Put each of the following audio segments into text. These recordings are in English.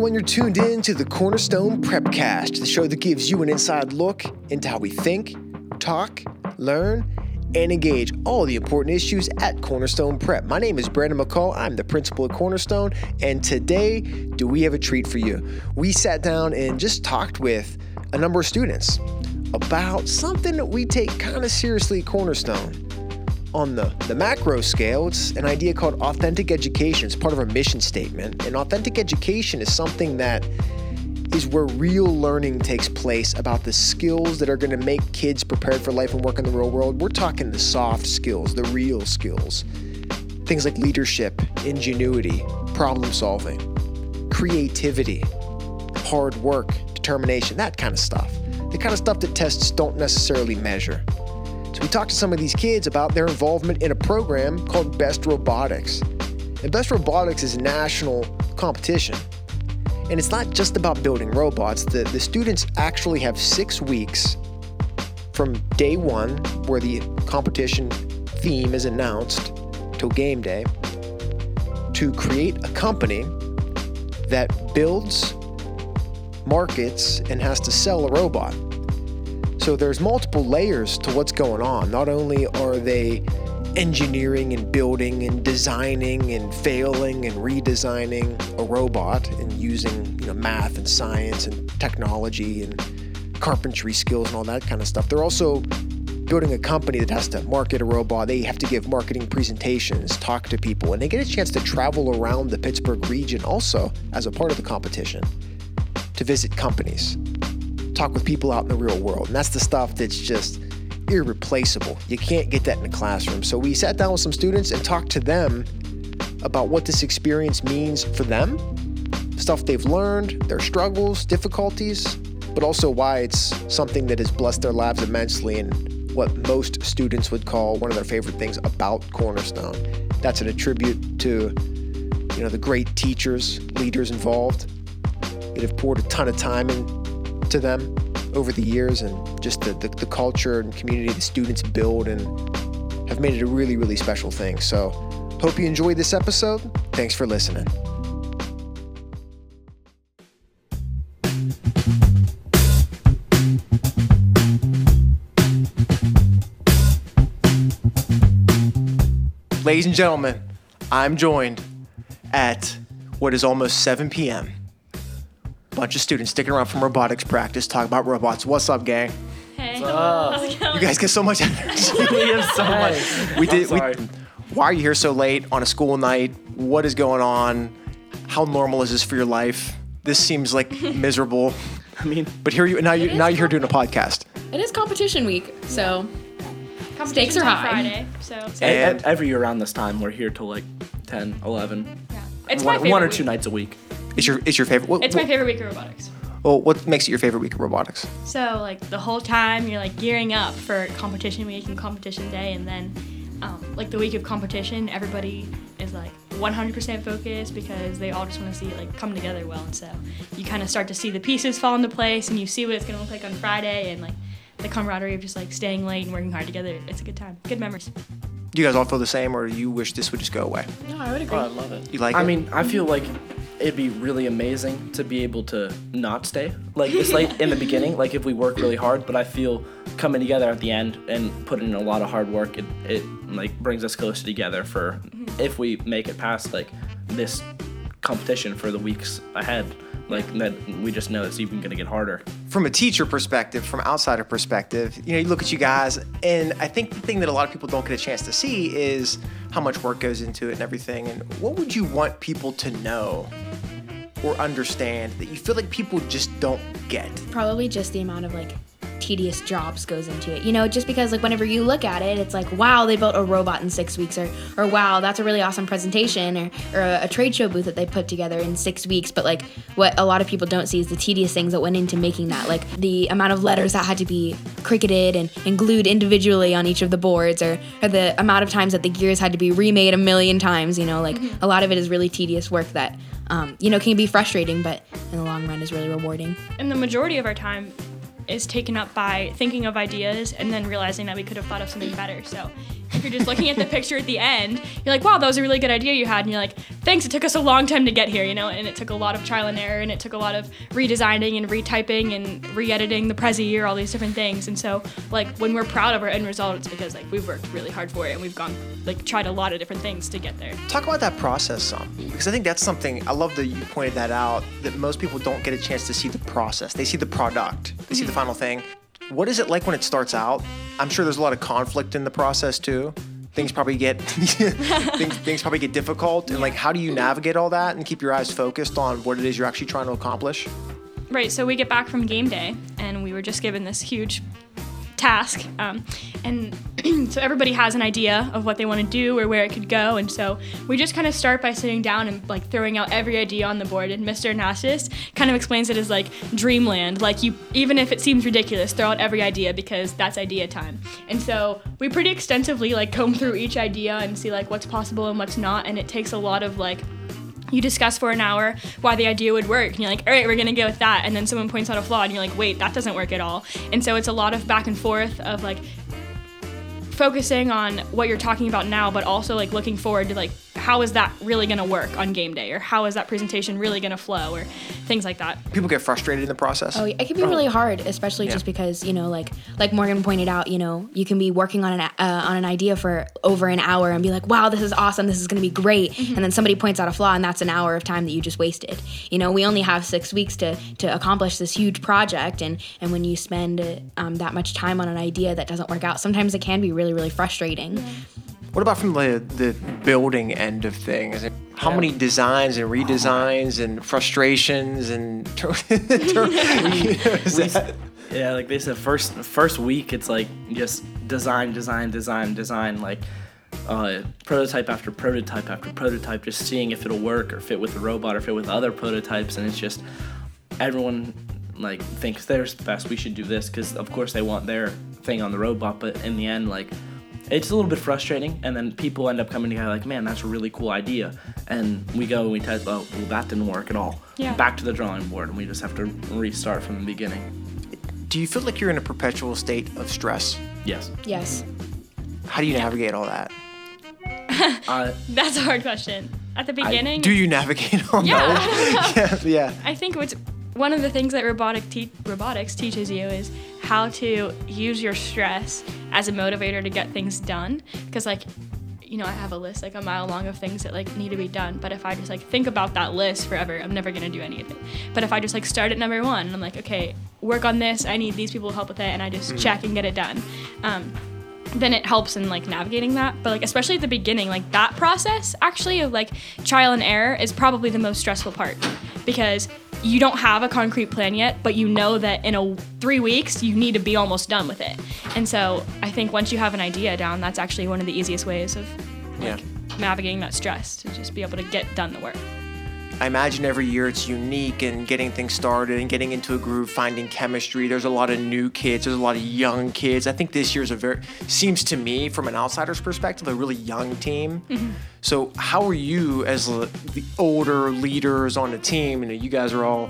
everyone. You're tuned in to the Cornerstone Prepcast, the show that gives you an inside look into how we think, talk, learn, and engage all the important issues at Cornerstone Prep. My name is Brandon McCall. I'm the principal at Cornerstone, and today, do we have a treat for you? We sat down and just talked with a number of students about something that we take kind of seriously at Cornerstone on the, the macro scale, it's an idea called authentic education. It's part of our mission statement. And authentic education is something that is where real learning takes place about the skills that are going to make kids prepared for life and work in the real world. We're talking the soft skills, the real skills. Things like leadership, ingenuity, problem solving, creativity, hard work, determination, that kind of stuff. The kind of stuff that tests don't necessarily measure. We talked to some of these kids about their involvement in a program called Best Robotics. And Best Robotics is a national competition. And it's not just about building robots. The, the students actually have six weeks from day one, where the competition theme is announced, till game day, to create a company that builds, markets, and has to sell a robot. So there's multiple layers to what's going on. Not only are they engineering and building and designing and failing and redesigning a robot and using you know math and science and technology and carpentry skills and all that kind of stuff. They're also building a company that has to market a robot. They have to give marketing presentations, talk to people, and they get a chance to travel around the Pittsburgh region also as a part of the competition to visit companies, talk with people out in the real world. And that's the stuff that's just irreplaceable. You can't get that in the classroom. So we sat down with some students and talked to them about what this experience means for them, stuff they've learned, their struggles, difficulties, but also why it's something that has blessed their lives immensely and what most students would call one of their favorite things about Cornerstone. That's an attribute to you know the great teachers, leaders involved that have poured a ton of time into them over the years and just the, the, the culture and community the students build and have made it a really, really special thing. So, hope you enjoyed this episode. Thanks for listening. Ladies and gentlemen, I'm joined at what is almost 7 p.m. Bunch of students sticking around from robotics practice, talk about robots. What's up, gang? Hey, how's it going? You guys get so much energy. we have so much. we did. We, sorry. why are you here so late on a school night? What is going on? How normal is this for your life? This seems like miserable. I mean, But here you now you now you're here doing a podcast. It is competition week, so stakes are Competition's high. Friday, so And- every year around this time, we're here till like 10, 11. yeah. it's one, my favorite one or week. two nights a week. It's your it's your favorite. What, It's my favorite week of robotics. well, what makes it your favorite week of robotics? So like the whole time you're like gearing up for competition week and competition day, and then um, like the week of competition, everybody is like 100% focused because they all just want to see it like come together well, and so you kind of start to see the pieces fall into place, and you see what it's gonna look like on Friday, and like the camaraderie of just like staying late and working hard together. It's a good time, good memories. Do you guys all feel the same, or do you wish this would just go away? No, I would agree. Oh, I love it. You like I it? mean, I feel like it'd be really amazing to be able to not stay. Like it's like in the beginning, like if we work really hard, but I feel coming together at the end and putting in a lot of hard work, it, it like brings us closer together for mm-hmm. if we make it past like this competition for the weeks ahead. Like that, we just know it's even gonna get harder. from a teacher perspective, from outsider perspective, you know, you look at you guys, and I think the thing that a lot of people don't get a chance to see is how much work goes into it and everything. And what would you want people to know or understand that you feel like people just don't get? Probably just the amount of like tedious jobs goes into it. You know, just because like whenever you look at it, it's like wow, they built a robot in six weeks, or or wow, that's a really awesome presentation, or or a, a trade show booth that they put together in six weeks. But like what a lot of people don't see is the tedious things that went into making that, like the amount of letters that had to be cricketed and, and glued individually on each of the boards, or or the amount of times that the gears had to be remade a million times. You know, like a lot of it is really tedious work that. Um, you know, can be frustrating, but in the long run is really rewarding. And the majority of our time is taken up by thinking of ideas and then realizing that we could have thought of something better. So if you're just looking at the picture at the end, you're like, wow, that was a really good idea you had. And you're like, thanks, it took us a long time to get here, you know? And it took a lot of trial and error and it took a lot of redesigning and retyping and re editing the Prezi or all these different things. And so, like, when we're proud of our end result, it's because, like, we've worked really hard for it and we've gone, like, tried a lot of different things to get there. Talk about that process some, because I think that's something I love that you pointed that out. That most people don't get a chance to see the process. They see the product, they see the mm-hmm. final thing. What is it like when it starts out? I'm sure there's a lot of conflict in the process too. Things probably get things, things probably get difficult, and like how do you navigate all that and keep your eyes focused on what it is you're actually trying to accomplish? Right, so we get back from game day, and we were just given this huge task. Um, and so everybody has an idea of what they want to do or where it could go. And so we just kind of start by sitting down and like throwing out every idea on the board. And Mr. Anastas kind of explains it as like dreamland. Like you, even if it seems ridiculous, throw out every idea because that's idea time. And so we pretty extensively like comb through each idea and see like what's possible and what's not. And it takes a lot of like you discuss for an hour why the idea would work and you're like all right we're going to go with that and then someone points out a flaw and you're like wait that doesn't work at all. And so it's a lot of back and forth of like focusing on what you're talking about now but also like looking forward to like how is that really going to work on game day or how is that presentation really going to flow or things like that People get frustrated in the process. Oh, it can be really hard, especially just because you know, like like Morgan pointed out, you know, you can be working on an uh, on an idea for over an hour and be like, "Wow, this is awesome! This is going to be great," and then somebody points out a flaw, and that's an hour of time that you just wasted. You know, we only have six weeks to to accomplish this huge project, and and when you spend um, that much time on an idea that doesn't work out, sometimes it can be really really frustrating. What about from the the building end of things? How many designs and redesigns and frustrations and Is We- that- yeah, like they said, first first week it's like just design, design, design, design, like uh, prototype after prototype after prototype, just seeing if it'll work or fit with the robot or fit with other prototypes, and it's just everyone like thinks theirs best. We should do this because of course they want their thing on the robot, but in the end, like it's a little bit frustrating, and then people end up coming together like, man, that's a really cool idea, and we go and we test, oh, well, that didn't work at all. Yeah. Back to the drawing board, and we just have to restart from the beginning. Do you feel like you're in a perpetual state of stress? Yes. Yes. How do you navigate all that? Uh, that's a hard question at the I- beginning do you navigate all Yeah. that? yeah, yeah. I think what's one of the things that robotic te- robotics teaches you is how to use your stress as a motivator to get things done. Because like, you know, I have a list like a mile long of things that like need to be done. But if I just like think about that list forever, I'm never gonna do any of it. But if I just like start at number one and I'm like, okay, work on this. I need these people to help with it, and I just check and get it done. Um, then it helps in like navigating that but like especially at the beginning like that process actually of like trial and error is probably the most stressful part because you don't have a concrete plan yet but you know that in a three weeks you need to be almost done with it and so i think once you have an idea down that's actually one of the easiest ways of Yeah. navigating that stress to just be able to get done the work I imagine every year it's unique and getting things started and getting into a groove, finding chemistry. There's a lot of new kids, there's a lot of young kids. I think this year's a very, seems to me, from an outsider's perspective, a really young team. Mm-hmm. So, how are you as the the older leaders on the team? You know, you guys are all,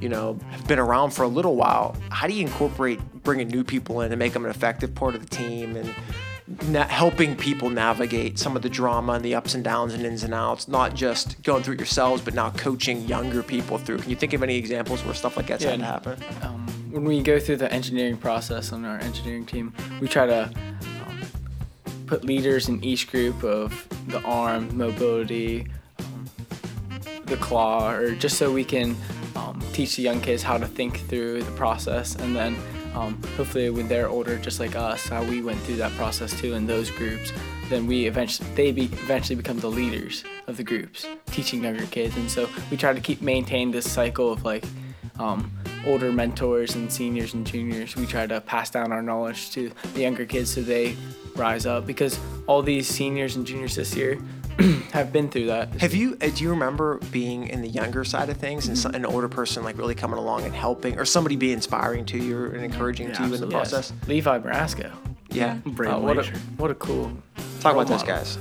you know, have been around for a little while. How do you incorporate bringing new people in and make them an effective part of the team and na- helping people navigate some of the drama and the ups and downs and ins and outs, not just going through it yourselves, but now coaching younger people through. Can you think of any examples where stuff like that's had to happen? um, when we go through the engineering process on our engineering team, we try to um, put leaders in each group of the arm, mobility, um, the claw, or just so we can um, teach the young kids how to think through the process, and then um, hopefully when they're older, just like us, how we went through that process too in those groups, then we eventually they be, eventually become the leaders of the groups, teaching younger kids, and so we try to keep maintain this cycle of like um, older mentors and seniors and juniors. We try to pass down our knowledge to the younger kids so they rise up because all these seniors and juniors this year have been through that. Have you? uh, Do you remember being in the younger side of things and so, an older person like really coming along and helping, or somebody be inspiring to you and encouraging to you in the absolutely. Yes. process? Levi Brasco. Yeah. Brave Uh, what, a, what a cool. Talk role about those model. guys.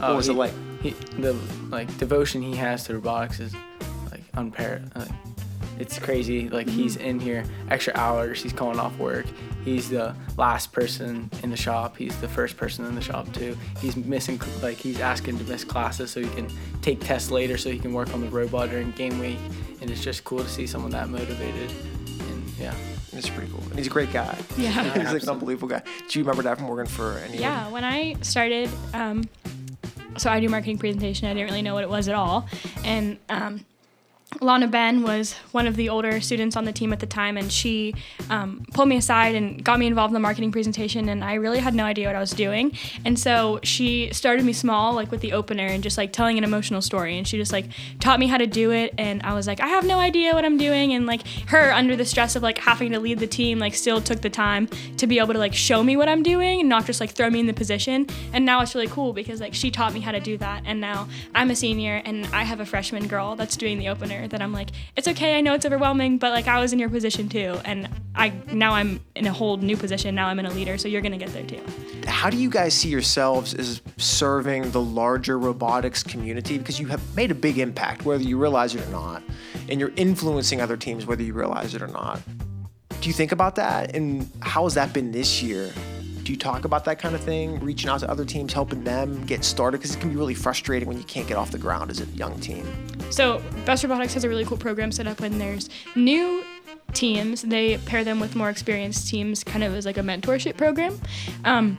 Uh, What was it like? He, the like devotion he has to robotics is like unparalleled. Like, it's crazy. Like he's in here extra hours. He's calling off work. He's the last person in the shop. He's the first person in the shop too. He's missing like he's asking to miss classes so he can take tests later so he can work on the robot during game week. And it's just cool to see someone that motivated. And yeah. It's pretty cool. And he's a great guy. Yeah. he's like an unbelievable guy. Do you remember that from Morgan for any? Yeah, when I started, um, so I do marketing presentation. I didn't really know what it was at all, and um, Lana Ben was one of the older students on the team at the time, and she um, pulled me aside and got me involved in the marketing presentation. And I really had no idea what I was doing. And so she started me small, like with the opener, and just like telling an emotional story. And she just like taught me how to do it. And I was like, I have no idea what I'm doing. And like her, under the stress of like having to lead the team, like still took the time to be able to like show me what I'm doing and not just like throw me in the position. And now it's really cool because like she taught me how to do that. And now I'm a senior and I have a freshman girl that's doing the opener that I'm like, it's okay, I know it's overwhelming, but like I was in your position too. And I now I'm in a whole new position. Now I'm in a leader, so you're gonna get there too. How do you guys see yourselves as serving the larger robotics community? Because you have made a big impact, whether you realize it or not, and you're influencing other teams, whether you realize it or not. Do you think about that? And how has that been this year? Do you talk about that kind of thing, reaching out to other teams, helping them get started? Because it can be really frustrating when you can't get off the ground as a young team. So Best Robotics has a really cool program set up when there's new teams. They pair them with more experienced teams, kind of as like a mentorship program. Um,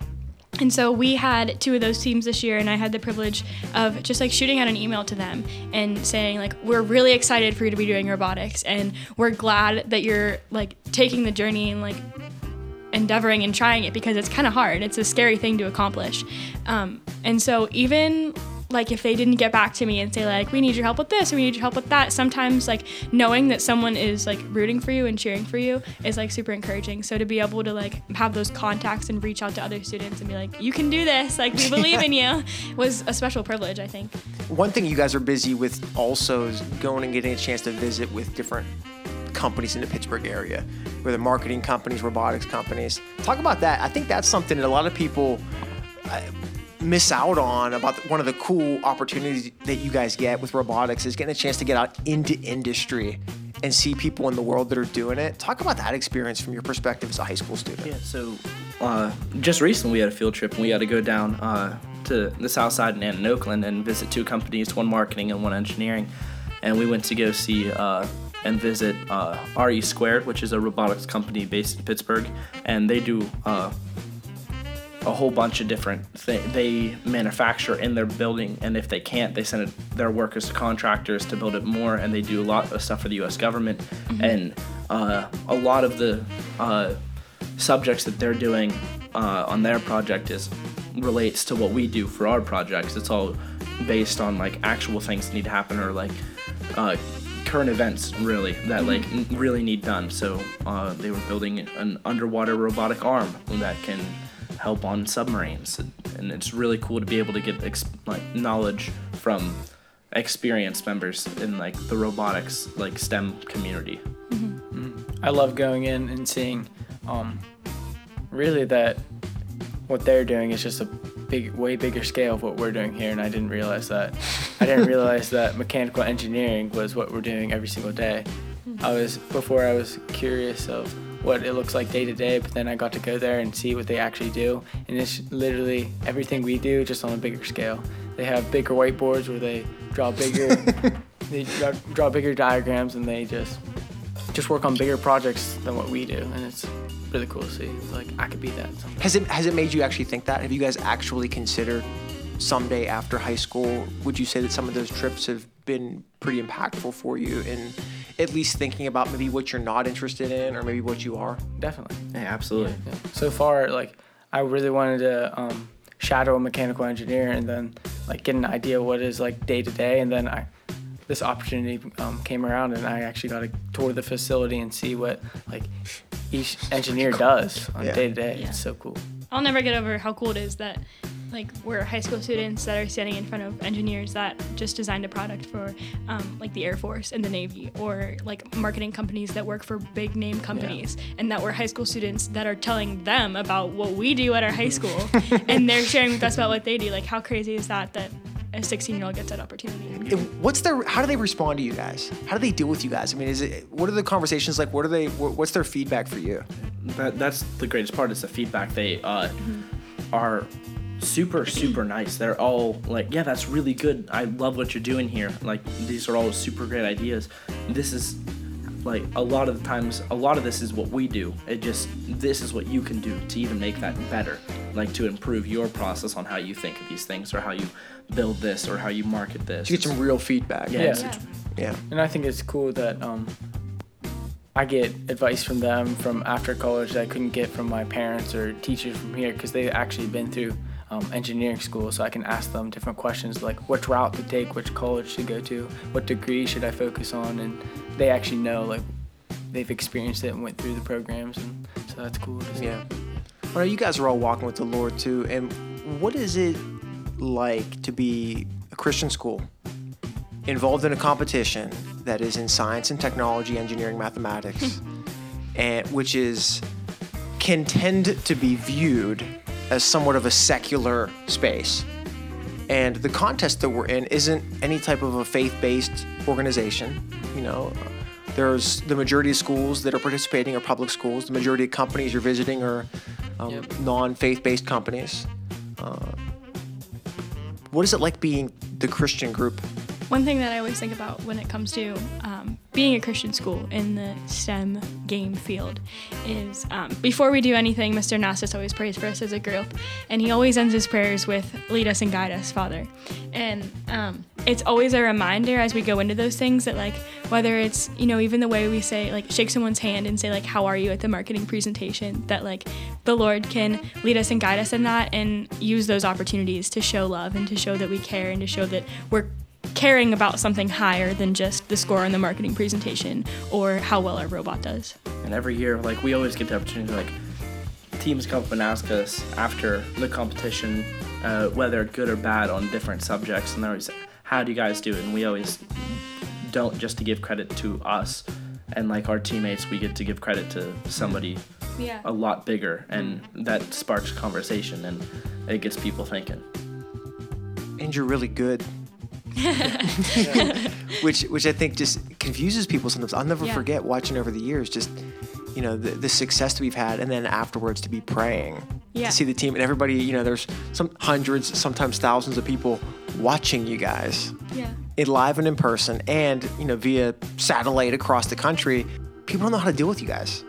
and so we had two of those teams this year, and I had the privilege of just like shooting out an email to them and saying like, "We're really excited for you to be doing robotics, and we're glad that you're like taking the journey and like endeavoring and trying it because it's kind of hard. It's a scary thing to accomplish. Um, and so even like if they didn't get back to me and say like we need your help with this or we need your help with that sometimes like knowing that someone is like rooting for you and cheering for you is like super encouraging so to be able to like have those contacts and reach out to other students and be like you can do this like we believe in you was a special privilege i think One thing you guys are busy with also is going and getting a chance to visit with different companies in the Pittsburgh area, whether marketing companies, robotics companies. Talk about that. I think that's something that a lot of people uh, miss out on about one of the cool opportunities that you guys get with robotics is getting a chance to get out into industry and see people in the world that are doing it. Talk about that experience from your perspective as a high school student. Yeah, so uh, just recently we had a field trip and we had to go down uh, to the south side in in Oakland and visit two companies, one marketing and one engineering. And we went to go see uh, and visit uh, RE Squared, which is a robotics company based in Pittsburgh. And they do uh, a whole bunch of different things. They manufacture in their building, and if they can't, they send it, their workers to contractors to build it more. And they do a lot of stuff for the U.S. government, and uh, a lot of the uh, subjects that they're doing uh, on their project is relates to what we do for our projects. It's all based on like actual things that need to happen or like uh, current events really that like n- really need done. So uh, they were building an underwater robotic arm that can help on submarines, and it's really cool to be able to get ex- like knowledge from experienced members in like the robotics like STEM community. I love going in and seeing, um, really that what they're doing is just a big, way bigger scale of what we're doing here, and I didn't realize that. I didn't realize that mechanical engineering was what we're doing every single day. I was before I was curious of what it looks like day to day, but then I got to go there and see what they actually do, and it's literally everything we do just on a bigger scale. They have bigger whiteboards where they draw bigger, they draw, draw bigger diagrams, and they just just work on bigger projects than what we do, and it's really cool to see. It's like I could be that. someday. Has it has it made you actually think that? Have you guys actually considered someday after high school? Would you say that some of those trips have been pretty impactful for you in at least thinking about maybe what you're not interested in or maybe what you are? Definitely. Yeah, absolutely. Yeah. So far, like I really wanted to um, shadow a mechanical engineer and then like get an idea what is like day to day, and then I this opportunity um, came around and I actually got to tour the facility and see what like each engineer does on day to day. It's so cool. I'll never get over how cool it is that like we're high school students that are standing in front of engineers that just designed a product for um, like the Air Force and the Navy or like marketing companies that work for big name companies and that we're high school students that are telling them about what we do at our high school and they're sharing with us about what they do like how crazy is that that a 16 year old gets that opportunity. What's their? How do they respond to you guys? How do they deal with you guys? I mean, is it? What are the conversations like? What are they? What's their feedback for you? that that's the greatest part is the feedback they uh, are super super nice they're all like yeah that's really good i love what you're doing here like these are all super great ideas this is like a lot of the times a lot of this is what we do it just this is what you can do to even make that better like to improve your process on how you think of these things or how you build this or how you market this You get some real feedback. yeah, Yeah. it's- Yeah. Yeah. And I think it's cool that um, I get advice from them from after college that I couldn't get from my parents or teachers from here because they've actually been through um, engineering school. So I can ask them different questions like which route to take, which college to go to, what degree should I focus on, and they actually know like they've experienced it and went through the programs, and so that's cool. To see. Yeah. Well, you guys are all walking with the Lord too. And what is it like to be a Christian school involved in a competition that is in science and technology, engineering, mathematics, and which is can tend to be viewed as somewhat of a secular space. And the contest that we're in isn't any type of a faith-based organization. You know, there's the majority of schools that are participating are public schools. The majority of companies you're visiting are um, Yep. non-faith-based companies. Uh, what is it like being the Christian group? One thing that I always think about when it comes to um, being a Christian school in the STEM game field is um, before we do anything, Mr. Nastis always prays for us as a group, and he always ends his prayers with "Lead us and guide us, Father." And um, it's always a reminder as we go into those things that, like, whether it's you know even the way we say like shake someone's hand and say like "How are you?" at the marketing presentation, that like the Lord can lead us and guide us in that, and use those opportunities to show love and to show that we care and to show that we're caring about something higher than just the score on the marketing presentation or how well our robot does. And every year, like we always get the opportunity, like teams come up and ask us after the competition, uh, whether good or bad on different subjects, and they're always, "How do you guys do it?" And we always don't just to give credit to us and like our teammates. We get to give credit to somebody Yeah. a lot bigger, and that sparks conversation and it gets people thinking. and you're really good. which which I think just confuses people sometimes. I'll never Yeah. forget watching over the years just you know the, the success that we've had and then afterwards to be praying Yeah. to see the team and everybody you know there's some hundreds sometimes thousands of people watching you guys Yeah. in live and in person and you know via satellite across the country people don't know how to deal with you guys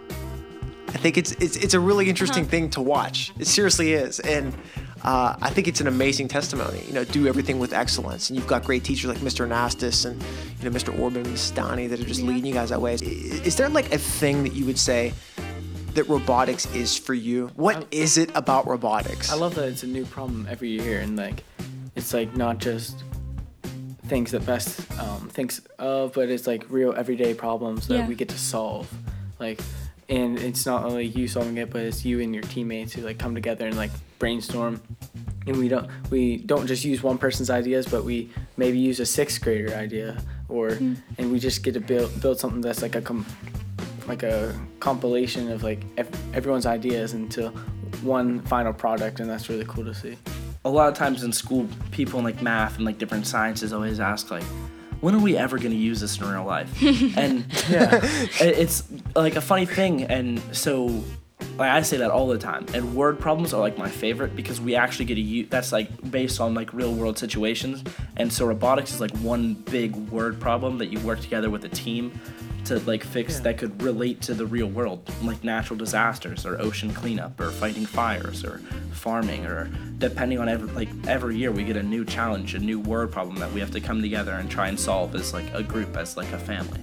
i think it's it's, it's a really interesting Uh-huh. thing to watch it seriously is and uh, I think it's an amazing testimony. You know, do everything with excellence, and you've got great teachers like Mr. Anastas and you know Mr. Orban, Miss Donnie that are just leading you guys that way. Is, is there like a thing that you would say that robotics is for you? What is it about robotics? I love that it's a new problem every year, and like, it's like not just things that best um, thinks of, but it's like real everyday problems that Yeah. we get to solve. Like, and it's not only you solving it, but it's you and your teammates who like come together and like brainstorm. And we don't we don't just use one person's ideas, but we maybe use a sixth grader idea, or hmm. and we just get to build build something that's like a com- like a compilation of like ev- everyone's ideas into one final product, and that's really cool to see. a lot of times in school, people in like math and like different sciences always ask like, when are we ever going to use this in real life? and Yeah. it's like a funny thing. And so, like I say that all the time. And word problems are like my favorite because we actually get to use. That's like based on like real world situations. And so robotics is like one big word problem that you work together with a team to like fix Yeah. that could relate to the real world, like natural disasters or ocean cleanup or fighting fires or farming or depending on every like every year we get a new challenge, a new word problem that we have to come together and try and solve as like a group, as like a family.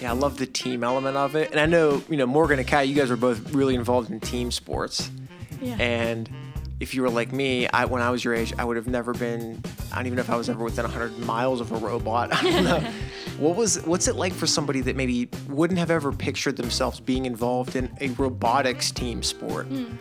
Yeah, I love the team element of it. And I know, you know, Morgan and Kat, you guys are both really involved in team sports. Yeah. And if you were like me, I, when I was your age, I would have never been, I don't even know if I was ever within 100 miles of a robot. I don't know. what was, what's it like for somebody that maybe wouldn't have ever pictured themselves being involved in a robotics team sport? Hmm.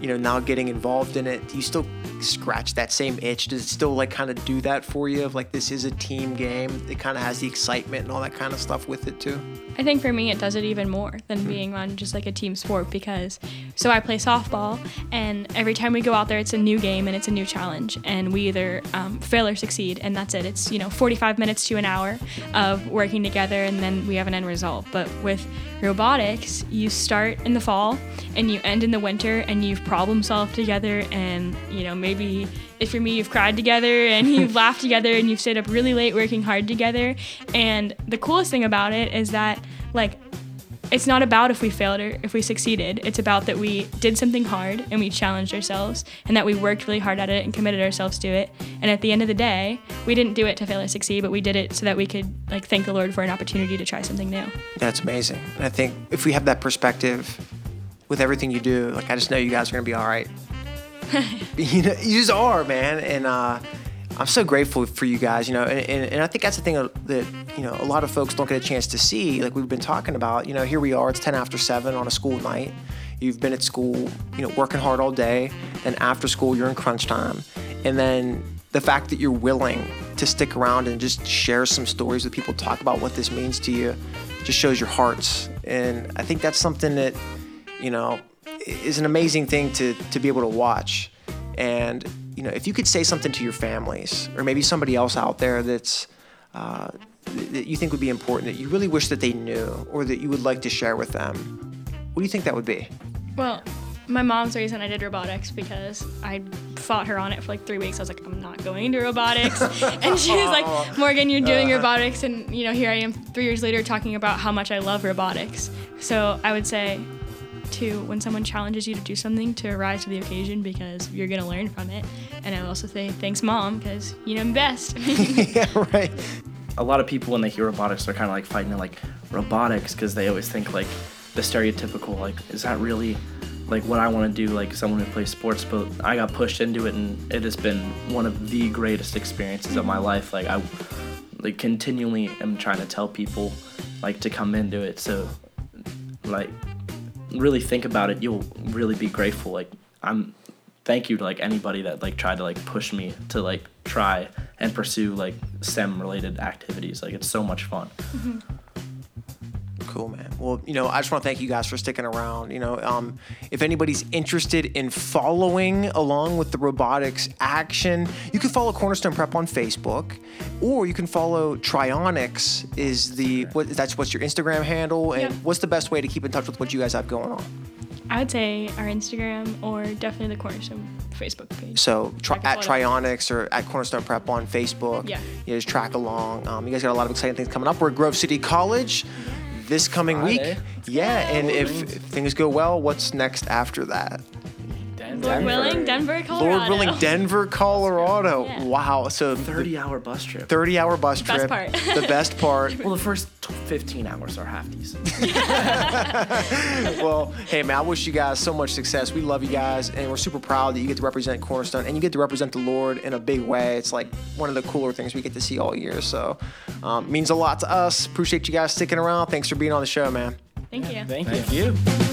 You know, now getting involved in it, do you still scratch that same itch? Does it still like kind of do that for you? Of like this is a team game. It kind of has the excitement and all that kind of stuff with it too. I think for me, it does it even more than being on just like a team sport because so I play softball, and every time we go out there, it's a new game and it's a new challenge, and we either um, fail or succeed, and that's it. It's you know 45 minutes to an hour of working together, and then we have an end result. But with robotics, you start in the fall and you end in the winter, and you've problem solved together, and you know maybe if for me you've cried together and you've laughed together and you've stayed up really late working hard together and the coolest thing about it is that like it's not about if we failed or if we succeeded it's about that we did something hard and we challenged ourselves and that we worked really hard at it and committed ourselves to it and at the end of the day we didn't do it to fail or succeed but we did it so that we could like thank the lord for an opportunity to try something new That's amazing. And I think if we have that perspective with everything you do, like I just know you guys are gonna be all right. you know, you just are, man. And uh, I'm so grateful for you guys. You know, and, and, and I think that's the thing that you know a lot of folks don't get a chance to see. Like we've been talking about. You know, here we are. It's 10 after seven on a school night. You've been at school, you know, working hard all day. Then after school, you're in crunch time, and then the fact that you're willing to stick around and just share some stories with people, talk about what this means to you, just shows your hearts. And I think that's something that, you know, is an amazing thing to to be able to watch. And you know, if you could say something to your families or maybe somebody else out there that's uh, that you think would be important that you really wish that they knew or that you would like to share with them, what do you think that would be? Well, my mom's reason I did robotics because I fought her on it for like three weeks. I was like, I'm not going to robotics. and she was like, Morgan, you're doing robotics. And, you know, here I am three years later talking about how much I love robotics. So I would say to when someone challenges you to do something, to rise to the occasion because you're going to learn from it. And I would also say, thanks, mom, because you know me best. yeah, right. a lot of people when they hear robotics they're kind of like fighting like robotics because they always think like the stereotypical like is that really like what i want to do like someone who plays sports but i got pushed into it and it has been one of the greatest experiences of my mm-hmm. life like i like continually am trying to tell people like to come into it so like really think about it you'll really be grateful like i'm thank you to like anybody that like tried to like push me to like try and pursue like STEM related activities. Like it's so much fun. Mm-hmm. Cool, man. Well, you know, I just want to thank you guys for sticking around. You know, um, if anybody's interested in following along with the robotics action, you can follow Cornerstone Prep on Facebook, or you can follow Trionics. Is the what? That's what's your Instagram handle, and Yep. what's the best way to keep in touch with what you guys have going on? I would say our Instagram or definitely the Cornerstone Facebook page. So tri- at Trionics or at Cornerstone Prep on Facebook. Yeah. You just track along. Um, you guys got a lot of exciting things coming up. We're at Grove City College this coming Friday. week. Yeah, and oh, if, if things go well, what's next after that? Lord willing, Denver, Colorado. Lord willing, Denver, Colorado. Yeah. Wow. So 30 hour bus trip. 30 hour bus Best trip. part. the best part. Well, the first 15 hours are half decent. well, hey man, I wish you guys so much success. We love you guys, and we're super proud that you get to represent Cornerstone and you get to represent the Lord in a big way. It's like one of the cooler things we get to see all year. So, um, means a lot to us. Appreciate you guys sticking around. Thanks for being on the show, man. Thank you. Thank you. Thank you.